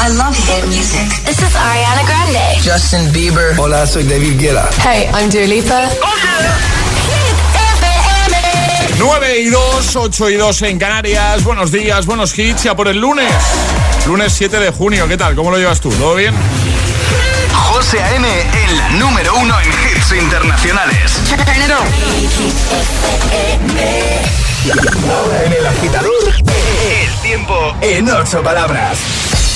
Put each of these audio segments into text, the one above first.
I love hit music. This is Ariana Grande. Justin Bieber. Hola, soy David Guetta. Hey, I'm Dua Lipa. 9 y 2, 8 y 2 en Canarias. Buenos días, buenos hits. Ya por el lunes. Lunes 7 de junio. ¿Qué tal? ¿Cómo lo llevas tú? ¿Todo bien? José A.M. en la número uno en hits internacionales. En el agitador, El tiempo en ocho palabras.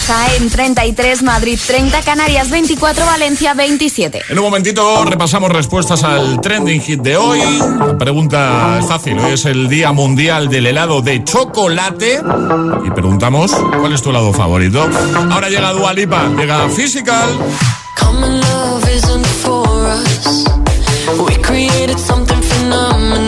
Jaén 33, Madrid 30, Canarias 24, Valencia 27. En un momentito repasamos respuestas al trending hit de hoy. La pregunta es fácil. Hoy es el Día Mundial del Helado de Chocolate. Y preguntamos, ¿cuál es tu helado favorito? Ahora llega Dua Lipa, llega Physical. Common love isn't for us. We created something phenomenal.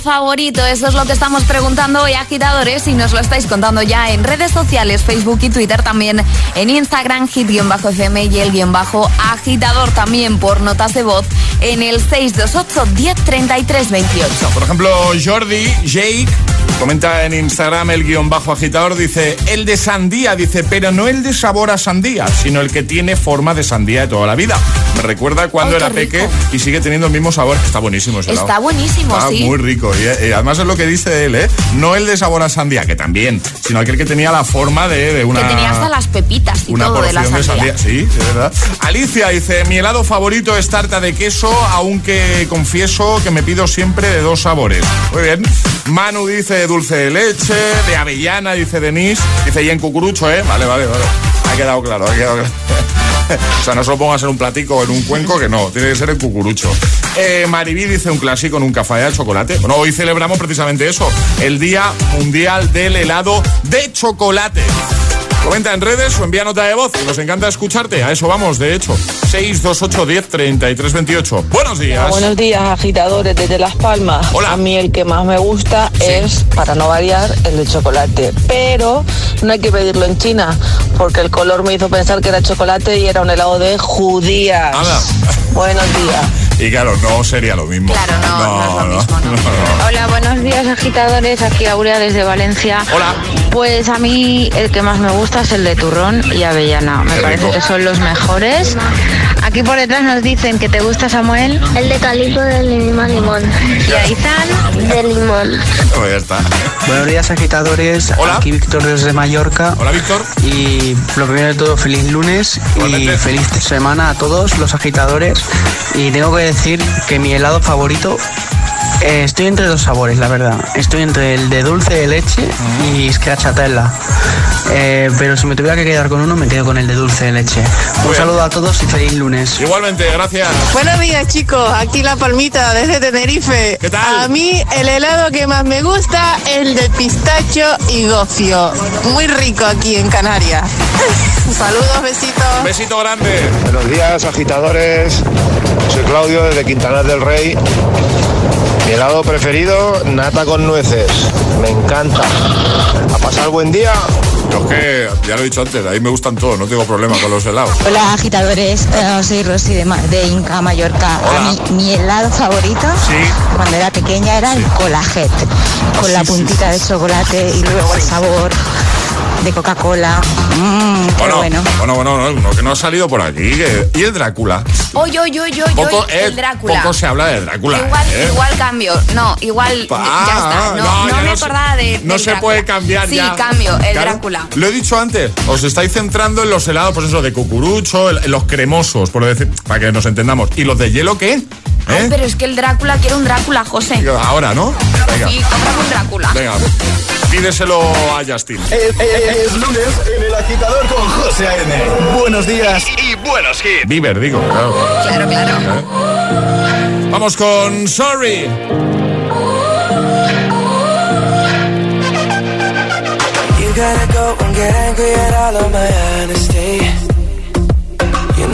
Favorito? Eso es lo que estamos preguntando hoy, agitadores, y nos lo estáis contando ya en redes sociales, Facebook y Twitter, también en Instagram, hit-fm y el guion bajo agitador también por notas de voz en el 628 1033 28. Por ejemplo, Jordi, Jake, comenta en Instagram el guion bajo agitador, dice, el de sandía, dice, pero no el de sabor a sandía, sino el que tiene forma de sandía de toda la vida. Me recuerda cuando Ay, era peque y sigue teniendo el mismo sabor. Está buenísimo ese. Está buenísimo, Está sí. muy rico. Y, eh, además es lo que dice él, ¿eh? No el de sabor a sandía, que también, sino aquel que tenía la forma de, de una... Que tenía hasta las pepitas y una todo de la porción sandía. Sí, de verdad. Alicia dice, mi helado favorito es tarta de queso, aunque confieso que me pido siempre de dos sabores. Muy bien. Manu dice dulce de leche, de avellana, dice Denise. Dice, y en cucurucho, ¿eh? Vale, vale, vale. Ha quedado claro, ha quedado claro. O sea, no se lo pongas en un platico en un cuenco, que no, tiene que ser en cucurucho. Eh, Maribí dice un clásico en un café de chocolate. Bueno, hoy celebramos precisamente eso, el Día Mundial del Helado de Chocolate. Comenta en redes o envía nota de voz. Nos encanta escucharte. A eso vamos, de hecho. 628 10 33 28. Buenos días. Buenos días, agitadores desde Las Palmas. Hola. A mí el que más me gusta es, para no variar, el de chocolate. Pero no hay que pedirlo en China, porque el color me hizo pensar que era chocolate y era un helado de judías. Anda. Buenos días. Y claro, no sería lo mismo. Claro, no, no es lo mismo, no. no. Hola, buenos días agitadores, aquí Aurea desde Valencia. Hola. Pues a mí el que más me gusta es el de turrón y avellana. Me Qué parece rico. que son los mejores. Aquí por detrás nos dicen que te gusta Samuel El de calipo de limón limón. y Aizan. De limón. Pues ya está. Buenos días agitadores, Hola. aquí Víctor desde Mallorca Hola, Víctor. y lo primero de todo feliz lunes y feliz semana a todos los agitadores y tengo que decir que mi helado favorito eh, estoy entre dos sabores la verdad, estoy entre el de dulce de leche y scratchatella Eh, pero si me tuviera que quedar con uno me quedo con el de dulce de leche un bien. saludo a todos y feliz lunes Igualmente, gracias. Buenos días chicos, aquí La Palmita desde Tenerife. ¿Qué tal? A mí el helado que más me gusta es el de pistacho y gofio. Muy rico aquí en Canarias. Saludos, besitos. Besito grande. Buenos días, agitadores. Soy Claudio desde Quintanar del Rey. Mi helado preferido, nata con nueces. Me encanta. A pasar buen día. Yo es que, ya lo he dicho antes, a mí me gustan todos, no tengo problema con los helados. Hola agitadores, Eh, soy Rosy de, Ma- de Inca, Mallorca. Hola. A mí mi helado favorito Sí. cuando era pequeña era el colajet, con la Sí, sí, puntita de chocolate y luego el sabor de Coca-Cola. Qué Bueno, bueno. bueno, bueno, no, no, que no ha salido por aquí. que- ¿Y el Drácula? Oye, oye, oye, oye, Poco, eh, el Drácula. poco se habla de Drácula. Igual, ¿eh? igual cambio. No, igual Ah, ya está. No, no ya me acordaba de. No del se Drácula. puede cambiar sí, ya. cambio, el Claro. Drácula. Lo he dicho antes, os estáis centrando en los helados, pues eso, de cucurucho, el- los cremosos, por decir, para que nos entendamos. ¿Y los de hielo qué? Ay, ¿Eh? pero es que el Drácula quiere un Drácula, José. Ahora, ¿no? Venga, Sí, un Drácula. venga, pídeselo a Justin. Es, es- es lunes en el agitador con José A.M. Buenos días. Y, y buenos hits. Bieber, digo, claro. Claro, claro. Vamos con Sorry. You gotta go and get angry at all of my honesty.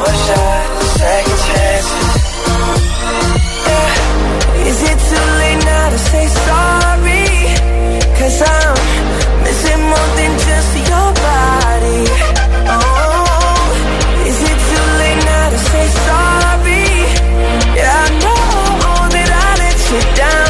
more second chances yeah. Is it too late now to say sorry? Cause I'm missing more than just your body Oh, is it too late now to say sorry? Yeah, I know that I let you down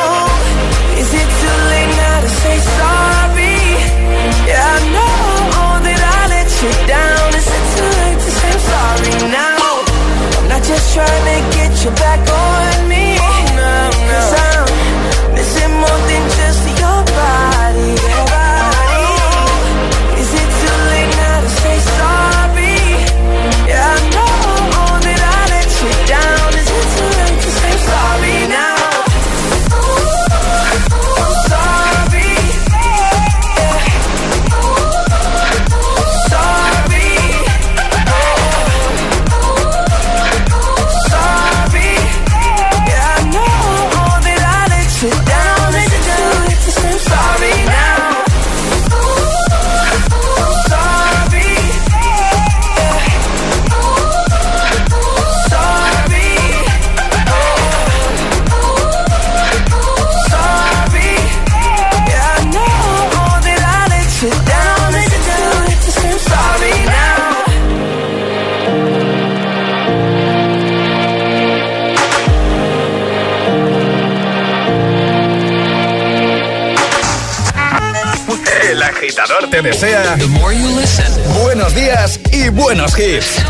you down. Is it too late to say I'm sorry now? I'm not just trying to get you back on me. Cause I'm missing more than just your body. Hits.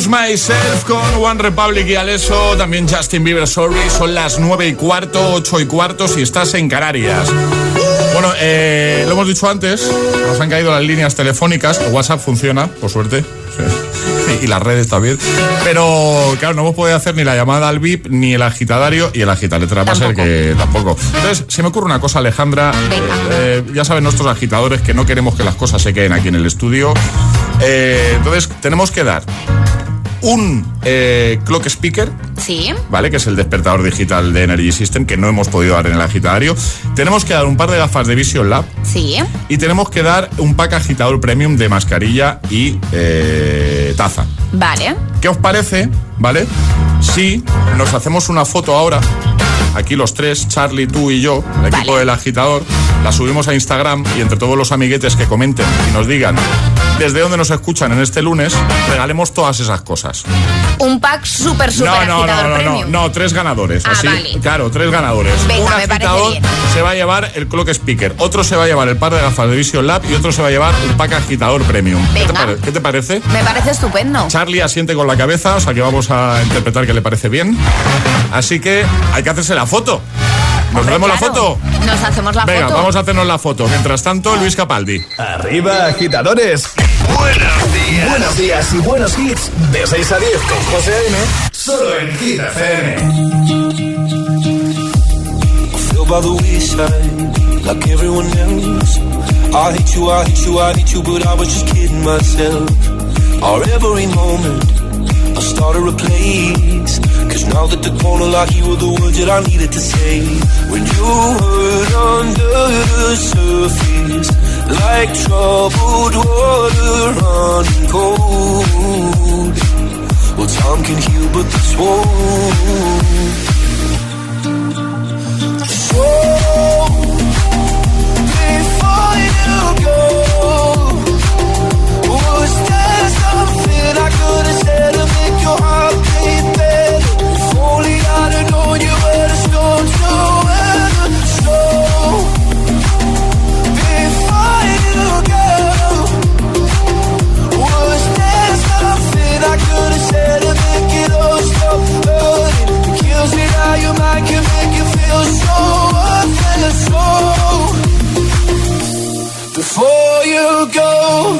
Lose Myself con One Republic y Aleso, también Justin Bieber Sorry, son las 9 y cuarto, 8 y cuarto si estás en Canarias. Bueno, eh, lo hemos dicho antes, nos han caído las líneas telefónicas, WhatsApp funciona, por suerte, sí, y las redes también, pero claro, no hemos podido hacer ni la llamada al VIP, ni el agitadario, y el agitaletra va a ser que tampoco. Entonces, se me ocurre una cosa, Alejandra, eh, ya saben nuestros agitadores que no queremos que las cosas se queden aquí en el estudio, Eh, entonces tenemos que dar un eh, clock speaker, Sí. ¿vale? Que es el despertador digital de Energy System que no hemos podido dar en el agitadario. Tenemos que dar un par de gafas de Vision Lab Sí. y tenemos que dar un pack agitador premium de mascarilla y eh, taza. Vale. ¿Qué os parece, vale? Si nos hacemos una foto ahora, aquí los tres, Charlie, tú y yo, el equipo del agitador, la subimos a Instagram y entre todos los amiguetes que comenten y nos digan desde dónde nos escuchan en este lunes, regalemos todas esas cosas. Un pack súper, súper No, no, agitador no, no, no, premium. no, tres ganadores. Ah, así, vale. claro, tres ganadores. Venga, Un agitador se va a llevar el clock speaker, otro se va a llevar el par de gafas de Vision Lab y otro se va a llevar un pack agitador premium. ¿Qué te, Venga. qué te parece? Me parece estupendo. Charlie asiente con la cabeza, o sea que vamos a interpretar que le parece bien. Así que hay que hacerse la foto. ¿Nos Hombre, hacemos la foto? Nos hacemos la Venga, foto. vamos a hacernos la foto. Mientras tanto, Luis Capaldi. Arriba, agitadores. Buenos días. Buenos días y buenos hits. De 6 a 10 con José A.M. Solo en Hit FM. feel by the wayside, like everyone else. I hate you, I hate you, I hate you, but I was just kidding myself. Our every moment, I started a place. Cause now that the corner lock, you were the words that I needed to say. When you hurt under the surface, like troubled water running cold. Well, time can heal, but this won't. So, before you go, was there something I could have said to make your heart beat better? If only I'd have known you were the storm to weather. So, before you go, was there something I could have said to make it all stop hurting? It kills me how your mind can make you feel so worthless. So, before you go.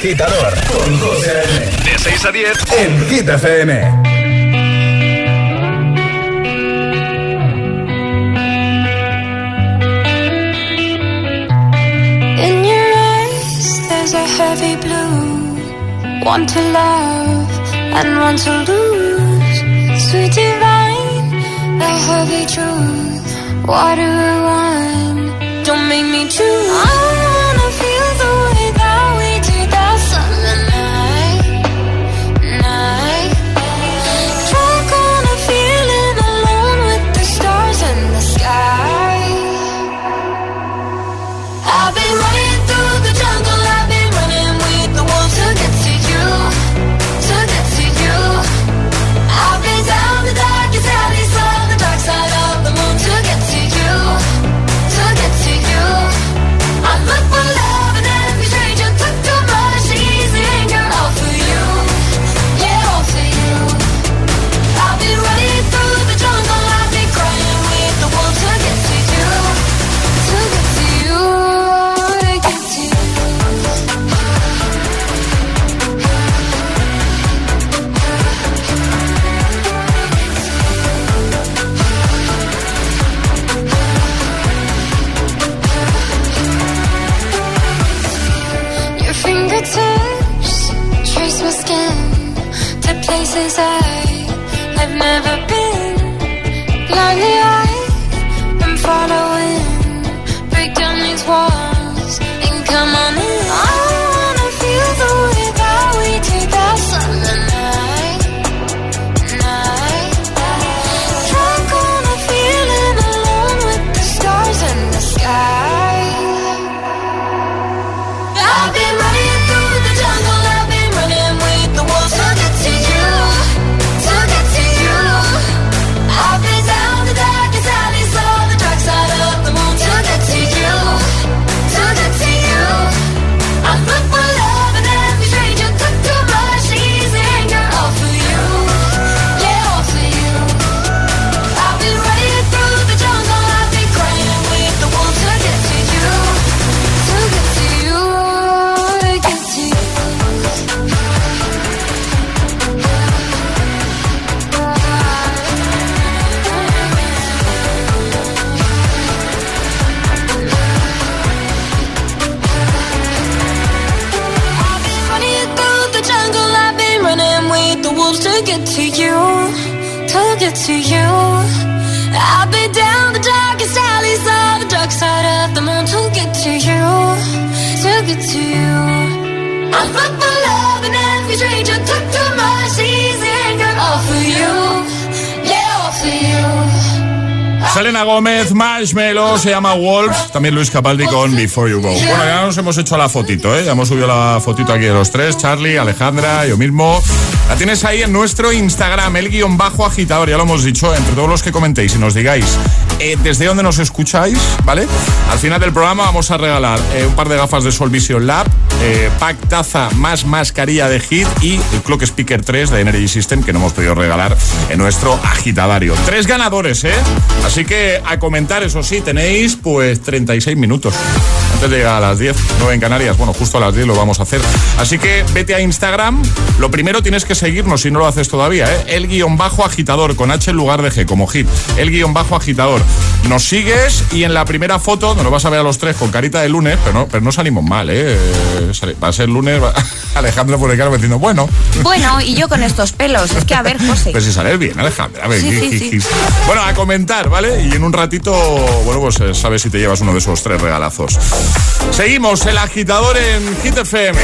agitador con José. De 6 a 10. en Hit FM. In your eyes, there's a heavy blue. One to love and one to lose. Sweet divine, the heavy truth. Water or wine, moves to get to you, to get to you. I've been down the darkest alleys of the dark side of the moon to get to you, to get to you. I fuck my love and every stranger took too much easy anger all for you, yeah, all for you. Selena Gómez, Marshmello, se llama Wolves, también Luis Capaldi con Before You Go. Bueno, ya nos hemos hecho la fotito, ¿eh? Ya hemos subido la fotito aquí de los tres, Charlie, Alejandra, yo mismo. La tienes ahí en nuestro Instagram, el guion bajo agitador, ya lo hemos dicho, entre todos los que comentéis y nos digáis eh, desde dónde nos escucháis, ¿vale? Al final del programa vamos a regalar eh, un par de gafas de Sol Vision Lab, eh, pack taza más mascarilla de hit y el Clock Speaker 3 de Energy System que no hemos podido regalar en nuestro agitadario. Tres ganadores, ¿eh? Así que a comentar, eso sí, tenéis pues 36 minutos. Antes de llegar a las 10, 9 en Canarias. Bueno, justo a las 10 lo vamos a hacer. Así que vete a Instagram. Lo primero tienes que seguirnos si no lo haces todavía, ¿eh? El guion bajo agitador con H en lugar de G, como hit. El guion bajo agitador. Nos sigues y en la primera foto, nos vas a ver a los tres con carita de lunes, pero no, pero no salimos mal, ¿eh? Va a ser lunes. va- Alejandra por el carro diciendo, bueno. Bueno, y yo con estos pelos. Es que, a ver, José. Pues si sales bien, Alejandra. A ver, Sí, sí, sí. Bueno, a comentar, ¿vale? Y en un ratito, bueno, pues eh, sabes si te llevas uno de esos tres regalazos. Seguimos, el agitador en Hit FM.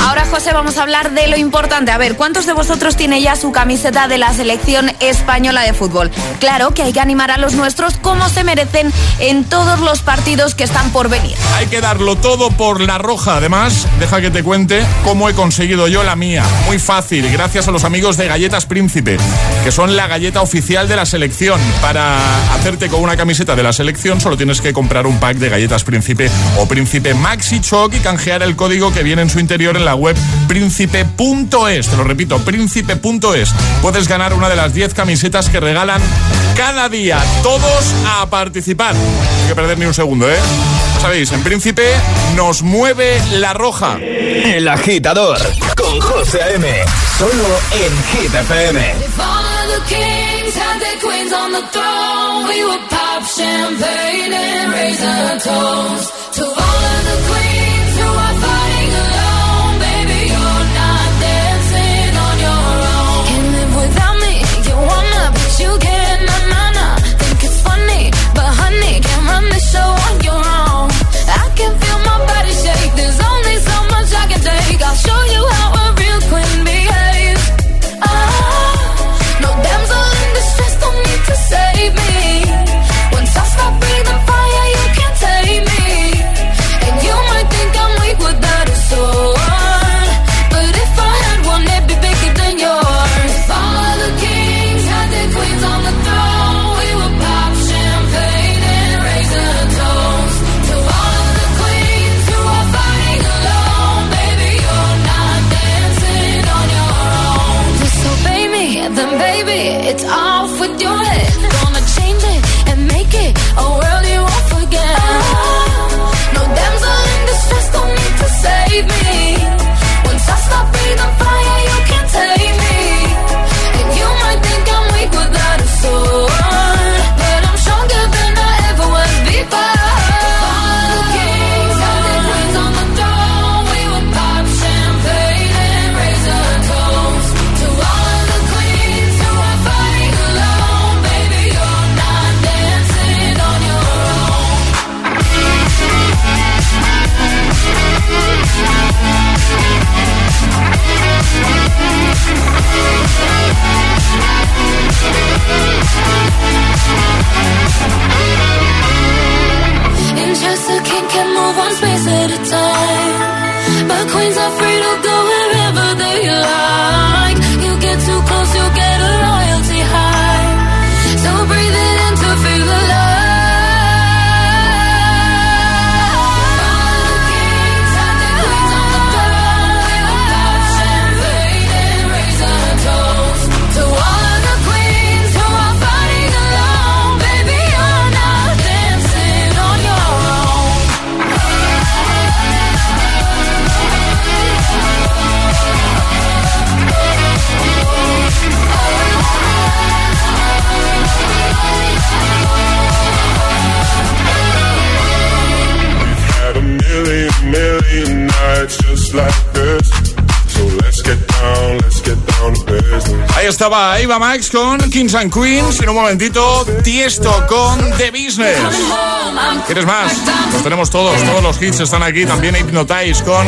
Ahora, José, vamos a hablar de lo importante. A ver, ¿cuántos de vosotros tiene ya su camiseta de la selección española de fútbol? Claro que hay que animar a los nuestros como se merecen en todos los partidos que están por venir. Hay que darlo todo por la roja. Además, deja que te cuente cómo he conseguido yo la mía. Muy fácil, gracias a los amigos de Galletas Príncipe, que son la galleta oficial de la selección. Para hacerte con una camiseta de la selección, solo tienes que comprar un pack de Galletas Príncipe o Príncipe Maxi Choc y canjear el código que viene en su interior en la web príncipe.es. repito, príncipe.es. Puedes ganar una de las 10 camisetas que regalan cada día. Todos a participar. No hay que perder ni un segundo, ¿eh? Sabéis, en Príncipe nos mueve la roja. El agitador con José A.M. Solo en Hit FM. If all of the kings had their queens on the throne, we would pop champagne and raise a toast to all of the queens estaba Eva Max con Kings and Queens. En un momentito, Tiesto con The Business. ¿Quieres más? Los tenemos todos, todos los hits están aquí. También Hypnotize con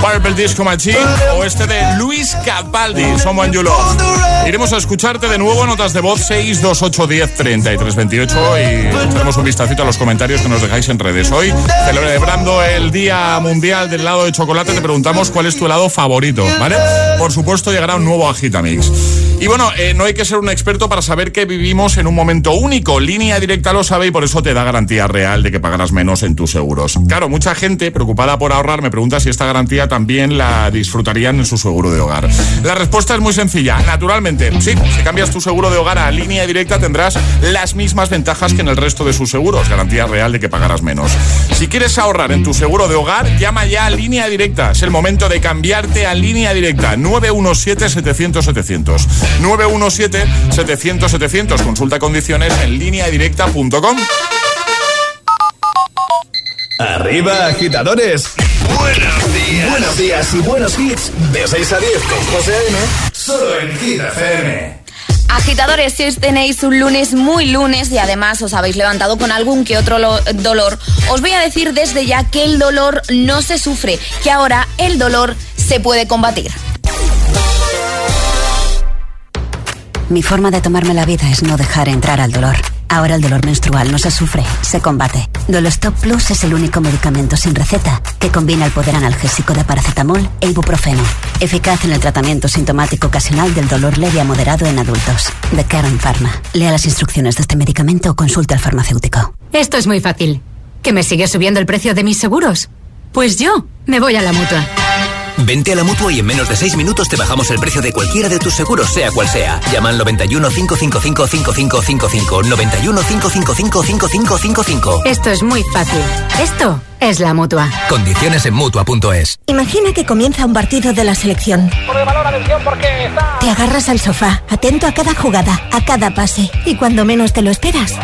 Purple Disco Machine o este de Luis Capaldi, Someone You Love. Iremos a escucharte de nuevo, notas de voz 62810 3328 y tenemos un vistacito a los comentarios que nos dejáis en redes. Hoy, celebrando el Día Mundial del helado de chocolate, te preguntamos cuál es tu helado favorito, ¿vale? Por supuesto, llegará un nuevo Agitamix. Y bueno, eh, no hay que ser un experto para saber que vivimos en un momento único. Línea directa lo sabe y por eso te da garantía real de que pagarás menos en tus seguros. Claro, mucha gente preocupada por ahorrar me pregunta si esta garantía también la disfrutarían en su seguro de hogar. La respuesta es muy sencilla. Naturalmente, sí, si cambias tu seguro de hogar a línea directa tendrás las mismas ventajas que en el resto de sus seguros. Garantía real de que pagarás menos. Si quieres ahorrar en tu seguro de hogar, llama ya a línea directa. Es el momento de cambiarte a línea directa. 917-700-700. 917-700-700. Consulta condiciones en línea directa.com. Arriba, agitadores. Buenos días. Buenos días y buenos hits. De 6 a 10 con José A.M. Solo en Hit FM. Agitadores, si os tenéis un lunes muy lunes y además os habéis levantado con algún que otro lo- dolor, os voy a decir desde ya que el dolor no se sufre, que ahora el dolor se puede combatir. Mi forma de tomarme la vida es no dejar entrar al dolor. Ahora el dolor menstrual no se sufre, se combate. Dolostop Plus es el único medicamento sin receta que combina el poder analgésico de paracetamol e ibuprofeno, eficaz en el tratamiento sintomático ocasional del dolor leve a moderado en adultos. De Karen Pharma. Lea las instrucciones de este medicamento o consulte al farmacéutico. Esto es muy fácil. ¿Que me sigue subiendo el precio de mis seguros? Pues yo me voy a la mutua. Vente a la mutua y en menos de 6 minutos te bajamos el precio de cualquiera de tus seguros, sea cual sea. Llama al 91 555 5555. 91 555 5555. Esto es muy fácil. Esto es la mutua. Condiciones en mutua.es. Imagina que comienza un partido de la selección. Te agarras al sofá, atento a cada jugada, a cada pase, y cuando menos te lo esperas.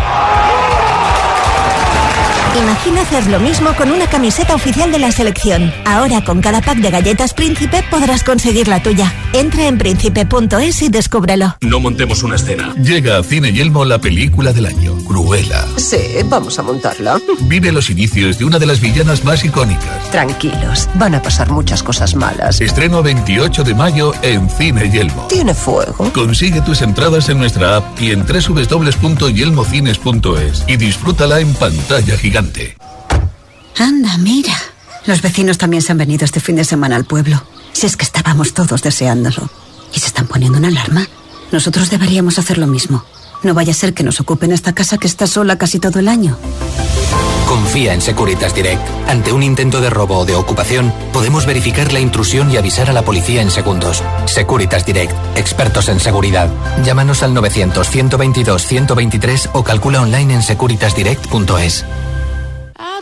Imagina hacer lo mismo con una camiseta oficial de la selección. Ahora con cada pack de galletas Príncipe podrás conseguir la tuya. Entra en príncipe.es y descúbrelo. No montemos una escena. Llega a Cine Yelmo la película del año, Cruella. Sí, vamos a montarla. Vive los inicios de una de las villanas más icónicas. Tranquilos, van a pasar muchas cosas malas. Estreno 28 de mayo en Cine Yelmo. Tiene fuego. Consigue tus entradas en nuestra app y en www.yelmocines.es y disfrútala en pantalla gigante. Anda, mira. Los vecinos también se han venido este fin de semana al pueblo. Si es que estábamos todos deseándolo. ¿Y se están poniendo una alarma? Nosotros deberíamos hacer lo mismo. No vaya a ser que nos ocupen esta casa que está sola casi todo el año. Confía en Securitas Direct. Ante un intento de robo o de ocupación, podemos verificar la intrusión y avisar a la policía en segundos. Securitas Direct, expertos en seguridad. Llámanos al 900-122-123 o calcula online en securitasdirect.es.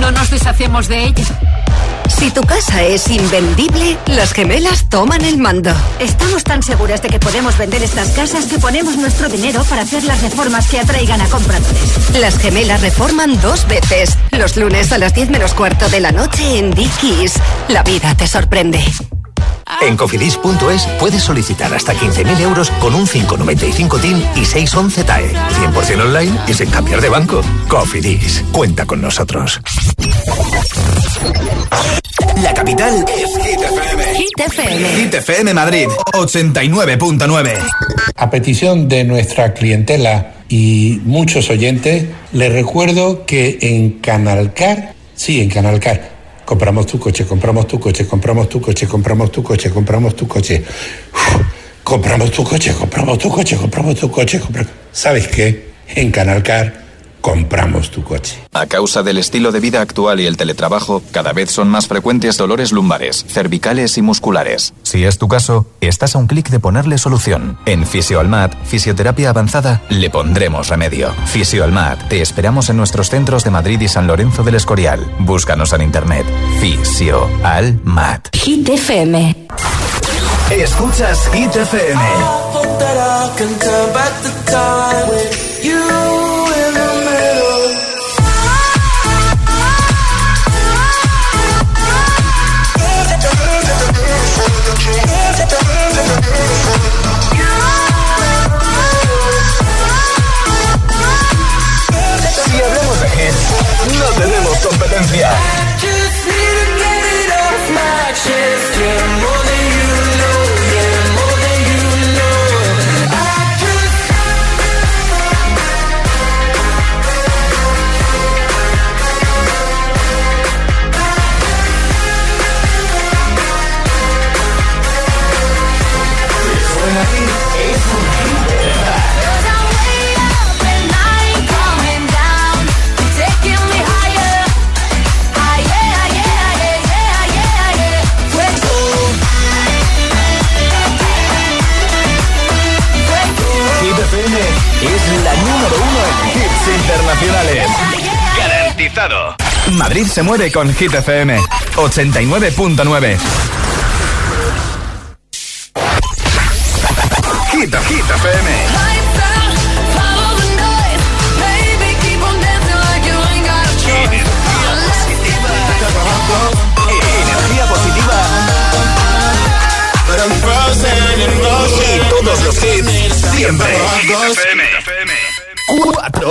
No nos deshacemos de ella. Si tu casa es invendible, las gemelas toman el mando. Estamos tan seguras de que podemos vender estas casas que ponemos nuestro dinero para hacer las reformas que atraigan a compradores. Las gemelas reforman dos veces. Los lunes a las 10 menos cuarto de la noche en Dickies. La vida te sorprende. En cofidis.es puedes solicitar hasta 15.000 euros con un 595 TIN y 611 TAE. 100% online y sin cambiar de banco. Cofidis, cuenta con nosotros. La capital es Hit FM. Hit FM. Hit FM Madrid, 89.9. A petición de nuestra clientela y muchos oyentes, les recuerdo que en Canalcar, sí, en Canalcar, compramos tu coche, compramos tu coche, compramos tu coche, compramos tu coche, compramos tu coche. Uf, compramos tu coche, compramos tu coche, compramos tu coche, compramos... ¿Sabes qué? En Canalcar compramos tu coche. A causa del estilo de vida actual y el teletrabajo, cada vez son más frecuentes dolores lumbares, cervicales y musculares. Si es tu caso, estás a un clic de ponerle solución. En Fisioalmat, Fisioterapia Avanzada, le pondremos remedio. Fisioalmat, te esperamos en nuestros centros de Madrid y San Lorenzo del Escorial. Búscanos en internet. Fisioalmat. Hit FM. Escuchas Hit FM. Madrid se mueve con Hit FM 89.9.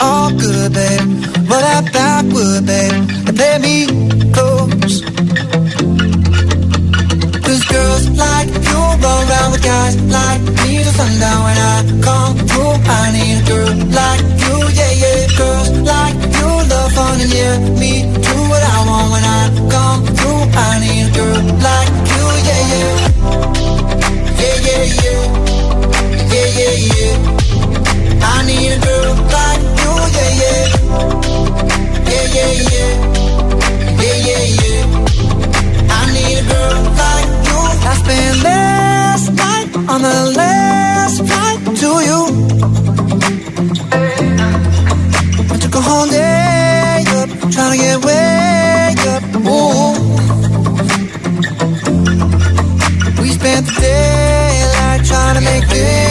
all good, babe. Roll that backward, babe, and play me close. Cause girls like you run around with guys like me till sundown when I come through. I need a girl like you, yeah, yeah. Girls like you love fun and yeah, me do what I want when I come through. I need a girl like you, yeah, yeah. Yeah, yeah, yeah. Yeah, yeah, yeah. I need a girl Yeah, yeah, yeah. Yeah, yeah. I need a girl like you. I spent last night on the last flight to you. Took a whole day up, trying to get way up. We spent the daylight trying to make things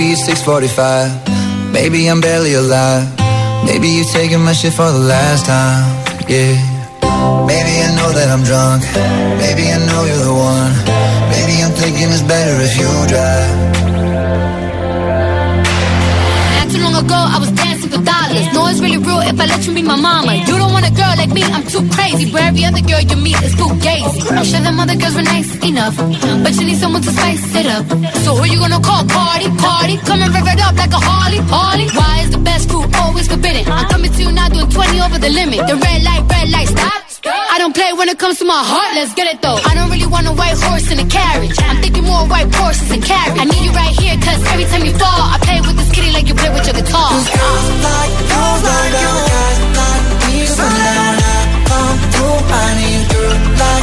Maybe it's 645, maybe I'm barely alive. Maybe you're taking my shit for the last time, yeah. Maybe I know that I'm drunk, maybe I know you're the one. Maybe I'm thinking it's better if you drive. Not too long ago, I was dancing for dollars. Know it's really real if I let you be my mama. You don't want a girl like me, I'm too crazy. Where every other girl you meet is too gazy. I'm sure them other girls were nice enough, but you need someone to spice it up. So who you gonna call? Party, party. Come and rev it up like a Harley, Harley. Why is the best food always forbidden? I'm coming to you now doing 20 over the limit. The red light, red light, stop. I don't play when it comes to my heart, let's get it though. I don't really want a white horse in a carriage. I'm thinking more white horses and carriage. I need you right here, cause every time you fall, I play with this kitty like you play with your guitar. Cause Girls like you, like guys like me. So when I need girl like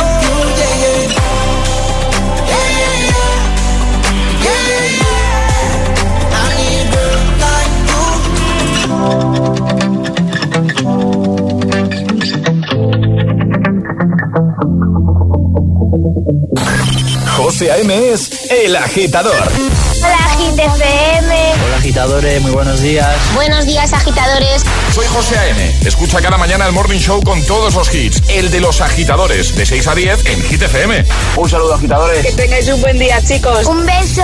José A.M. es el agitador. Hola, Agit FM. Hola agitadores, muy buenos días. Buenos días, agitadores. Soy José A.M. Escucha cada mañana el Morning Show con todos los hits. El de los agitadores, de 6 a 10 en Hit FM. Un saludo agitadores. Que tengáis un buen día, chicos. Un beso.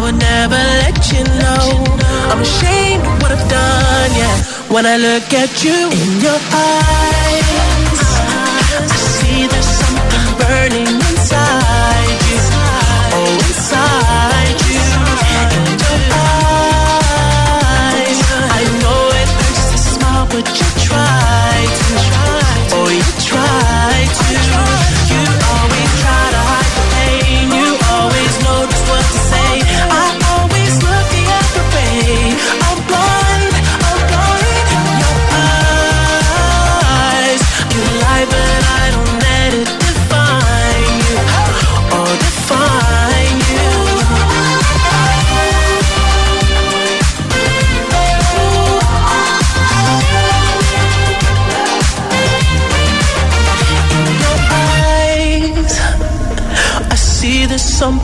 would never let you know. I'm ashamed of what I've done, yeah. When I look at you in your eyes,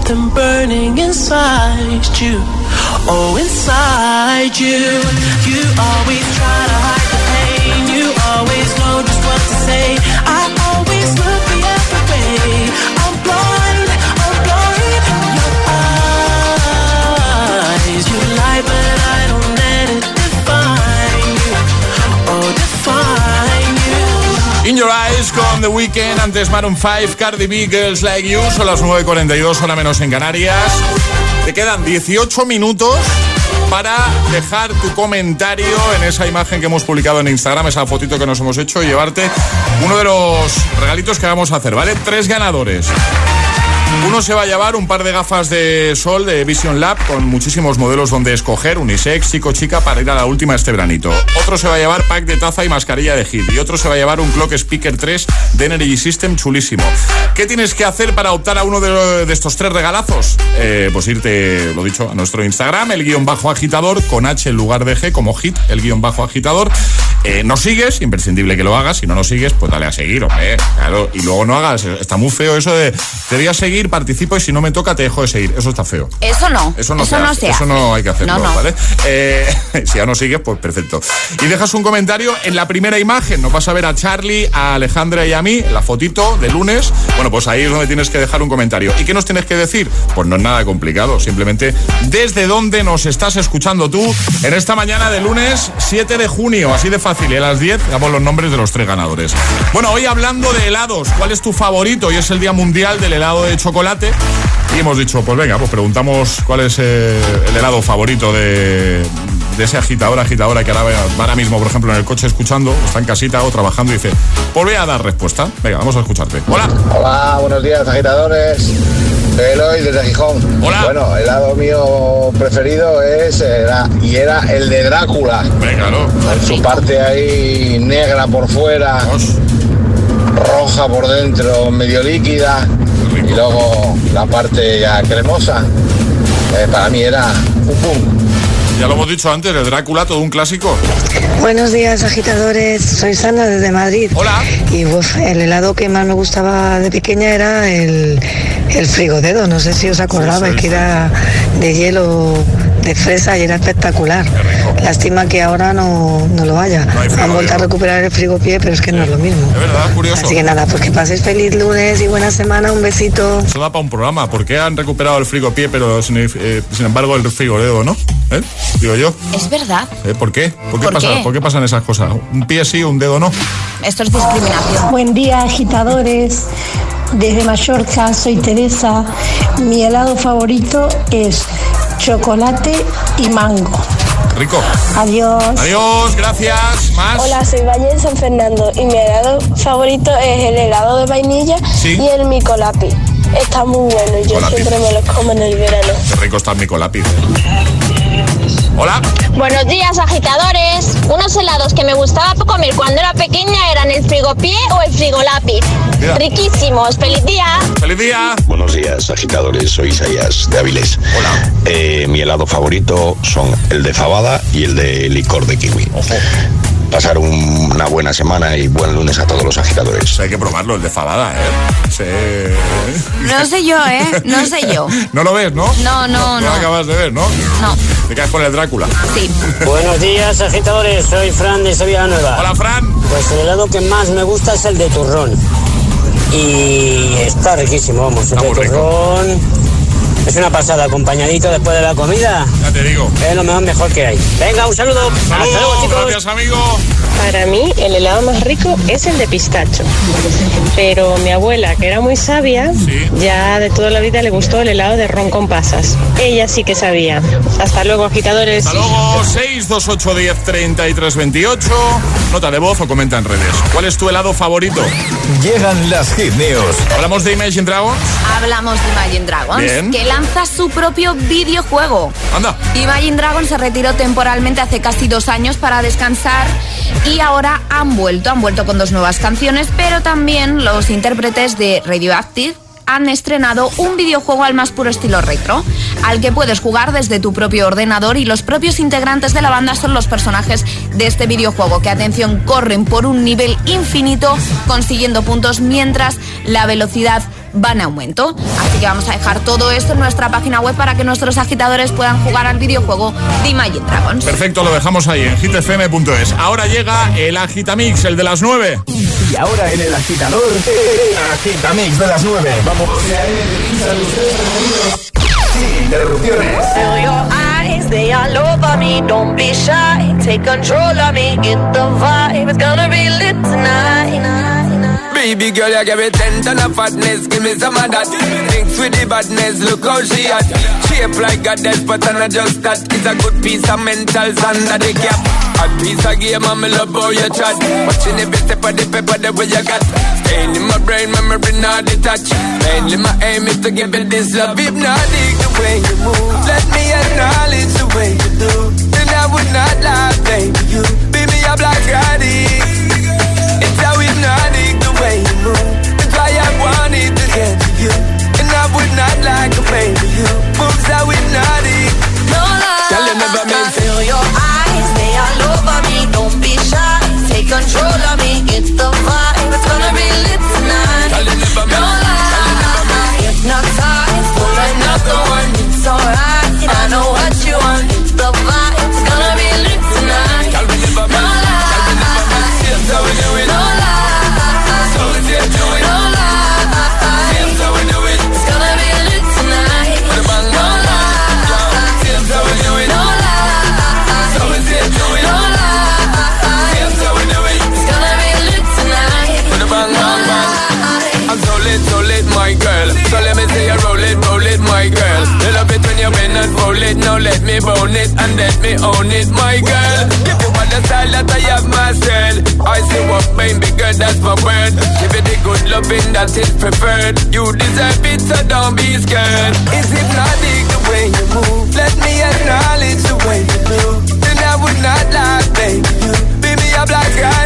something burning inside you. Oh, inside you. You always try to The Weeknd, antes Maroon 5, Cardi B, Girls Like You, son las 9.42, hora menos en Canarias. Te quedan 18 minutos para dejar tu comentario en esa imagen que hemos publicado en Instagram, esa fotito que nos hemos hecho y llevarte uno de los regalitos que vamos a hacer, ¿vale? Tres ganadores. Uno se va a llevar un par de gafas de sol de Vision Lab con muchísimos modelos donde escoger, unisex, chico, chica, para ir a la última este veranito. Otro se va a llevar pack de taza y mascarilla de hit. Y otro se va a llevar un Clock Speaker 3 de Energy System chulísimo. ¿Qué tienes que hacer para optar a uno de, estos tres regalazos? Eh, pues irte, lo dicho, a nuestro Instagram, el guion bajo agitador, con H en lugar de G, como hit, el guion bajo agitador. Eh, no sigues, imprescindible que lo hagas. Si no nos sigues, pues dale a seguir, hombre. Claro, y luego no hagas. Está muy feo eso de te voy a seguir, participo y si no me toca, te dejo de seguir. Eso está feo. Eso no. Eso no, se, hace. Eso no hay que hacerlo, ¿vale? Eh, si ya no sigues, pues perfecto. Y dejas un comentario en la primera imagen. Nos vas a ver a Charlie, a Alejandra y a mí, la fotito de lunes. Bueno, pues ahí es donde tienes que dejar un comentario. ¿Y qué nos tienes que decir? Pues no es nada complicado. Simplemente desde dónde nos estás escuchando tú en esta mañana de lunes 7 de junio. Así de fácil. Y a las 10 damos los nombres de los tres ganadores. Bueno, hoy hablando de helados, ¿cuál es tu favorito? Hoy es el Día Mundial del Helado de Chocolate. Y hemos dicho, pues venga, pues preguntamos cuál es eh, el helado favorito de, ese agitador, agitadora que ahora, ahora mismo, por ejemplo, en el coche escuchando, está en casita o trabajando y dice, pues voy a dar respuesta. Venga, vamos a escucharte. Hola. Hola, buenos días, agitadores. Eloy desde Gijón. Hola. Bueno, el helado mío preferido es era, y era el de Drácula. Venga, ¿no? Su parte ahí negra por fuera, roja por dentro, medio líquida y luego la parte ya cremosa. Eh, para mí era un boom. Ya lo hemos dicho antes, el Drácula, todo un clásico. Buenos días, agitadores. Soy Sandra desde Madrid. Hola. Y el helado que más me gustaba de pequeña era el, el frigodedo. No sé si os acordabais que era de hielo de fresa y era espectacular. Lástima que ahora no, no lo haya. Han vuelto a recuperar el frigopié, pero es que no es lo mismo. Es verdad, curioso. Así que nada, pues que paséis feliz lunes y buena semana. Un besito. Eso da para un programa. ¿Por qué han recuperado el frigopié, pero sin, eh, embargo el frigodedo no? ¿Eh? Digo yo. Es verdad. ¿Eh? ¿Por qué? ¿Por qué, pasa, ¿Por qué pasan esas cosas? Un pie sí, un dedo no. Esto es discriminación. Buen día, agitadores. Desde Mallorca, soy Teresa. Mi helado favorito es chocolate y mango. Rico. Adiós. Adiós, gracias. Más. Hola, soy Valle en San Fernando y mi helado favorito es el helado de vainilla y el micolapi. Está muy bueno y yo siempre me los como en el verano. Qué rico está el micolapi. Hola. Buenos días, agitadores. Unos helados que me gustaba comer cuando era pequeña eran el frigopié o el frigolápiz. Riquísimos. ¡Feliz día! ¡Feliz día! Buenos días, agitadores. Soy Isaías de Avilés. Hola. Eh, mi helado favorito son el de fabada y el de licor de kiwi. Ojo pasar una buena semana y buen lunes a todos los agitadores. Hay que probarlo, el de fabada, ¿eh? No sé yo, ¿eh? No sé yo. ¿No lo ves, no? No, no, no. No lo acabas de ver, ¿no? No. Te caes con el Drácula. Sí. Buenos días, agitadores. Soy Fran de Sevilla Nueva. Hola, Fran. Pues el helado que más me gusta es el de turrón. Y está riquísimo, vamos. El de turrón es una pasada, acompañadito después de la comida. Ya te digo. Es lo mejor, mejor que hay. Venga, un saludo. Hasta luego, chicos. Gracias, amigo. Para mí, el helado más rico es el de pistacho. Pero mi abuela, que era muy sabia, ya de toda la vida le gustó el helado de ron con pasas. Ella sí que sabía. Hasta luego, agitadores. Hasta luego, 628 10 33 28. Nota de voz o comenta en redes. ¿Cuál es tu helado favorito? Llegan las hit news. ¿Hablamos de Imagine Dragons? Hablamos de Imagine Dragons. Bien. Que lanza su propio videojuego. Anda. Imagine Dragons se retiró temporalmente hace casi dos años para descansar y ahora han vuelto. Han vuelto con dos nuevas canciones, pero también los intérpretes de Radioactive han estrenado un videojuego al más puro estilo retro, al que puedes jugar desde tu propio ordenador y los propios integrantes de la banda son los personajes de este videojuego, que atención, corren por un nivel infinito consiguiendo puntos mientras la velocidad va en aumento. Así que vamos a dejar todo esto en nuestra página web para que nuestros agitadores puedan jugar al videojuego de Imagine Dragons. Perfecto, lo dejamos ahí en hitfm.es. Ahora llega el Agitamix, el de las 9. Y ahora en el agitador, el Agitamix de las 9. Vamos. Sin interrupciones. They all over me, don't be shy. Take control of me, get the vibe. It's gonna be lit tonight. Baby girl, you give me ten ton of fatness, give me some of that. Mix with the badness, look how she at. Shape like a death, but I'm not just that. It's a good piece of mental sand that they cap. A piece of game, I'm love how you chat. Watching every step of the paper, the way you got. Staying in my brain, memory not detached. Mainly my aim is to give it this love. If not, the way you move. Let me acknowledge the way you do. Then I would not lie, baby. You beat me up like Roddy. It's how hypnotic like a baby you. Moves how hypnotic. Me bone it and let me own it, my girl. Give you want the style that I have myself, I say what baby girl, that's my word. Give it the good loving that is preferred. You deserve it, so don't be scared. Is it hypnotic the way you move? Let me acknowledge the way you do. Then I would not lie, baby. You beat me up like Roddy.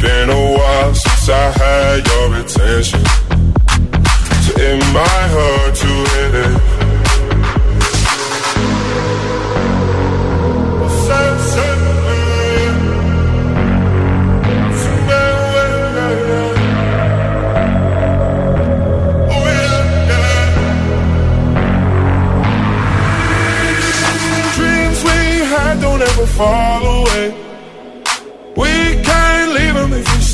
Been a while since I had your attention. So it might hurt to hit it. Dreams we had don't ever fall away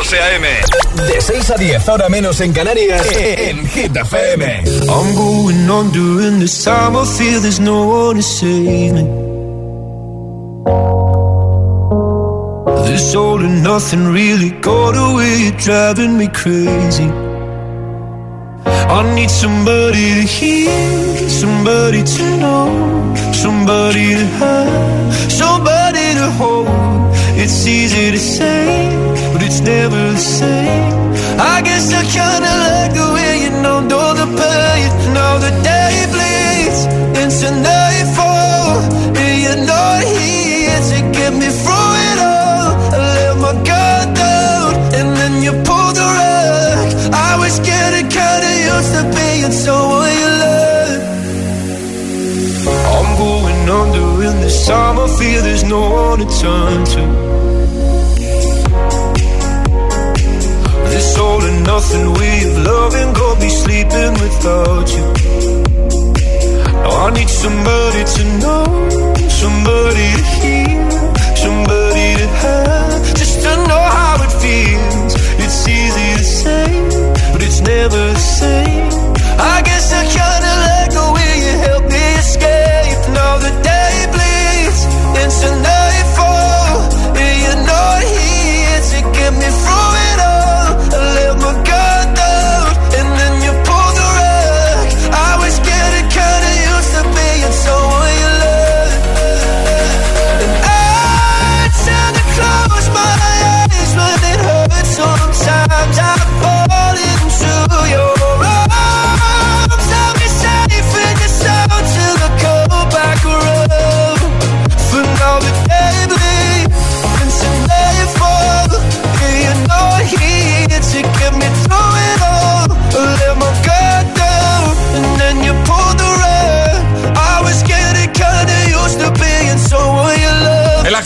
José A.M. De 6 a 10, ahora menos en Canarias, en Hit FM. I'm going on during this time. I feel there's no one to save me. This all and nothing really got away, driving me crazy. I need somebody to hear, somebody to know, somebody to have, somebody to hold. It's easy to say, but it's never the same. I guess I kinda like the way you know, know the pain. Now the day bleeds into nightfall, and you're not here to get me through it all. I let my guard down, and then you pulled the rug. I was getting kinda used to being someone this time. I feel there's no one to turn to. This all and nothing of loving, go be sleeping without you. Now I need somebody to know, somebody to hear, somebody to have, just to know how it feels. It's easy to say, but it's never the same. I guess I kinda listen up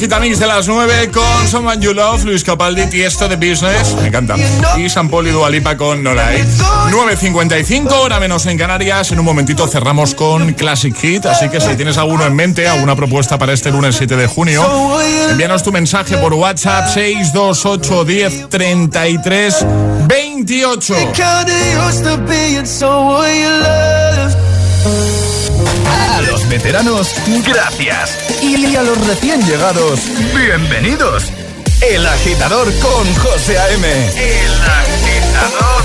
agitamix de las 9 con Someone You Love, Luis Capaldi, Tiesto de Business, me encanta. Y San y Dualipa con Nolai. 9.55, hora menos en Canarias. En un momentito cerramos con Classic Hit, así que si tienes alguno en mente, alguna propuesta para este lunes 7 de junio, envíanos tu mensaje por WhatsApp 628 10 33 28. A los veteranos, gracias. Y a los recién llegados, bienvenidos. El agitador con José A.M. El agitador.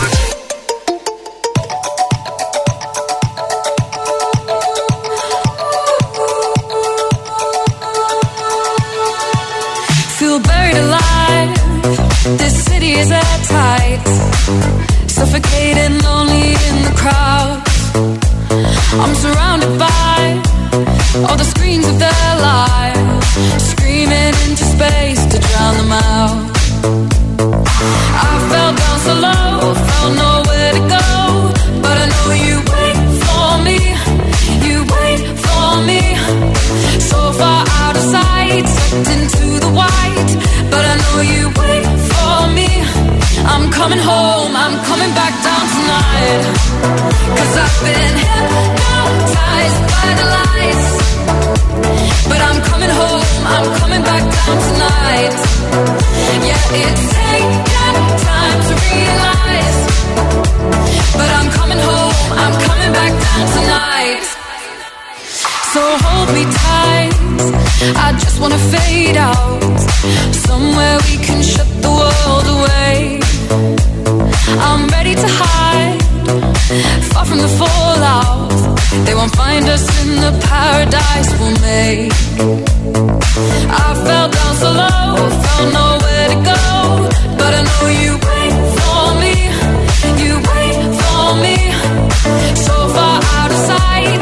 Feel buried alive. This city is at tight. Suffocating, lonely in the crowd. I'm surrounded by all the screens of their lives, screaming into space to drown them out. I fell down so low, found nowhere to go, but I know you sucked into the white, but I know you wait for me. I'm coming home, I'm coming back down tonight. Cause I've been hypnotized by the lights. But I'm coming home, I'm coming back down tonight. Yeah, it's taken time to realize. But I'm coming home, I'm coming back down tonight. So hold me tight. I just wanna fade out. Somewhere we can shut the world away. I'm ready to hide. Far from the fallout. They won't find us in the paradise we'll make. I fell down so low, found nowhere to go, but I know you wait for me, you wait for me. So far out of sight,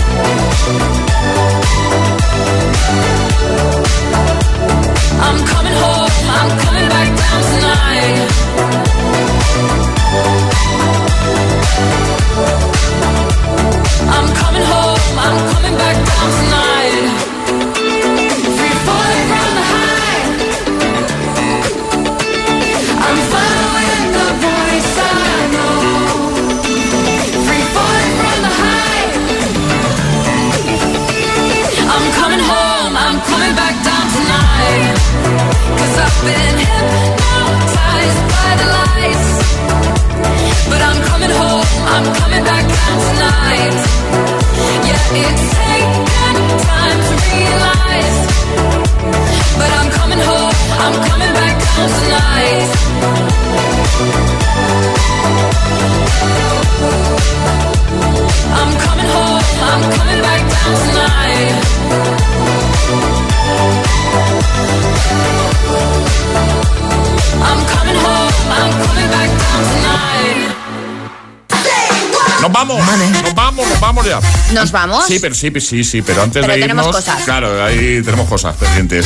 ¿Nos vamos? Sí, pero sí, sí, sí, pero antes Pero de tenemos irnos, cosas. claro, ahí tenemos cosas pendientes.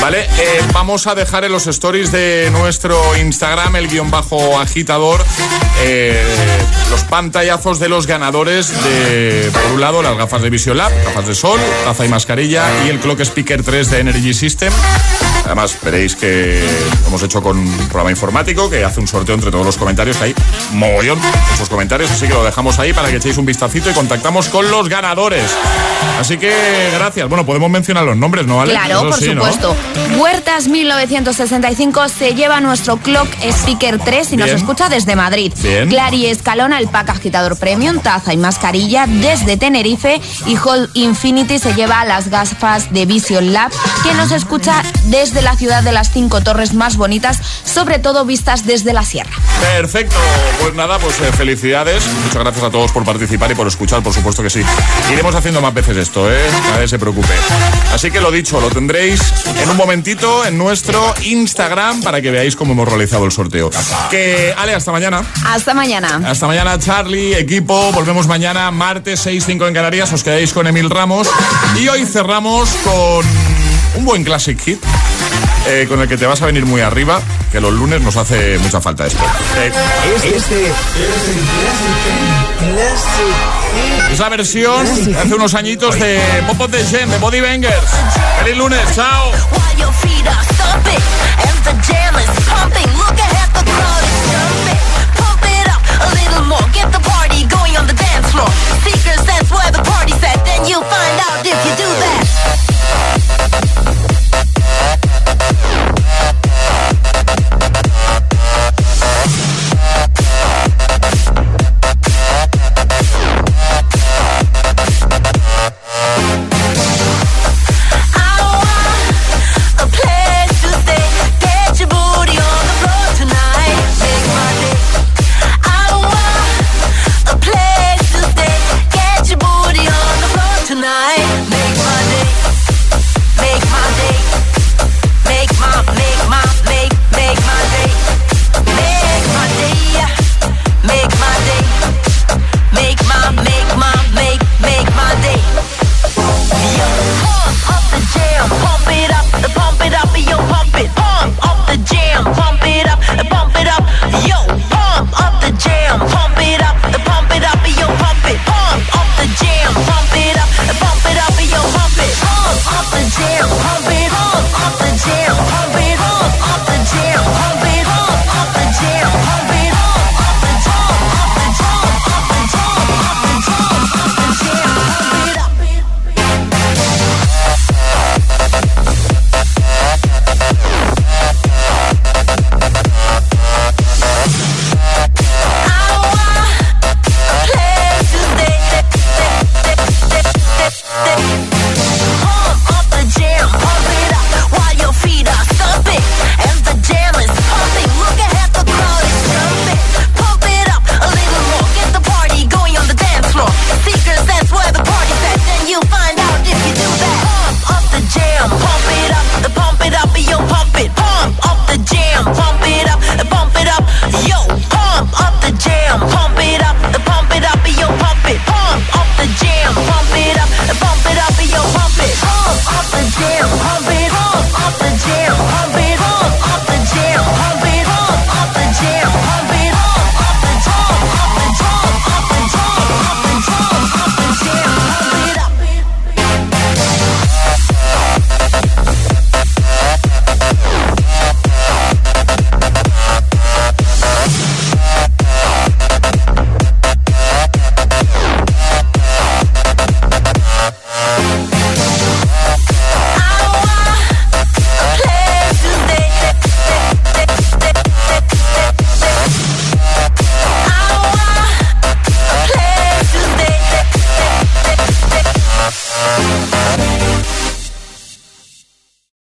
Vale, eh, vamos a dejar en los stories de nuestro Instagram el guion bajo agitador eh, los pantallazos de los ganadores de, por un lado, las gafas de Vision Lab, gafas de sol, taza y mascarilla y el Clock Speaker 3 de Energy System. Además, veréis que lo hemos hecho con un programa informático que hace un sorteo entre todos los comentarios, que hay mogollón muchos comentarios, así que lo dejamos ahí para que echéis un vistacito y contactamos con los ganadores. Así que gracias. Bueno, podemos mencionar los nombres, ¿no? ¿Vale? Claro, Eso por sí, ¿no? supuesto. Huertas 1965 se lleva nuestro Clock Speaker 3 y nos escucha desde Madrid. Bien. Clary Escalona, el pack agitador premium, taza y mascarilla desde Tenerife. Y Hall Infinity se lleva las gafas de Vision Lab que nos escucha desde la ciudad de las cinco torres más bonitas, sobre todo vistas desde la sierra. Perfecto, pues nada, pues eh, felicidades. Muchas gracias a todos por participar y por escuchar, por supuesto que sí. Iremos haciendo más veces esto, ¿eh? Nadie se preocupe. Así que lo dicho, lo tendréis en un momentito en nuestro Instagram para que veáis cómo hemos realizado el sorteo. Que, Ale, hasta mañana. Hasta mañana. Hasta mañana, Charlie, equipo. Volvemos mañana, martes 6-5 en Canarias. Os quedáis con Emil Ramos. Y hoy cerramos con un buen classic hit. Eh, con el que te vas a venir muy arriba, que los lunes nos hace mucha falta esto. Eh, es la versión hace unos añitos de Pop of the de Body Bangers. Lunes, chao. Find out if you do that.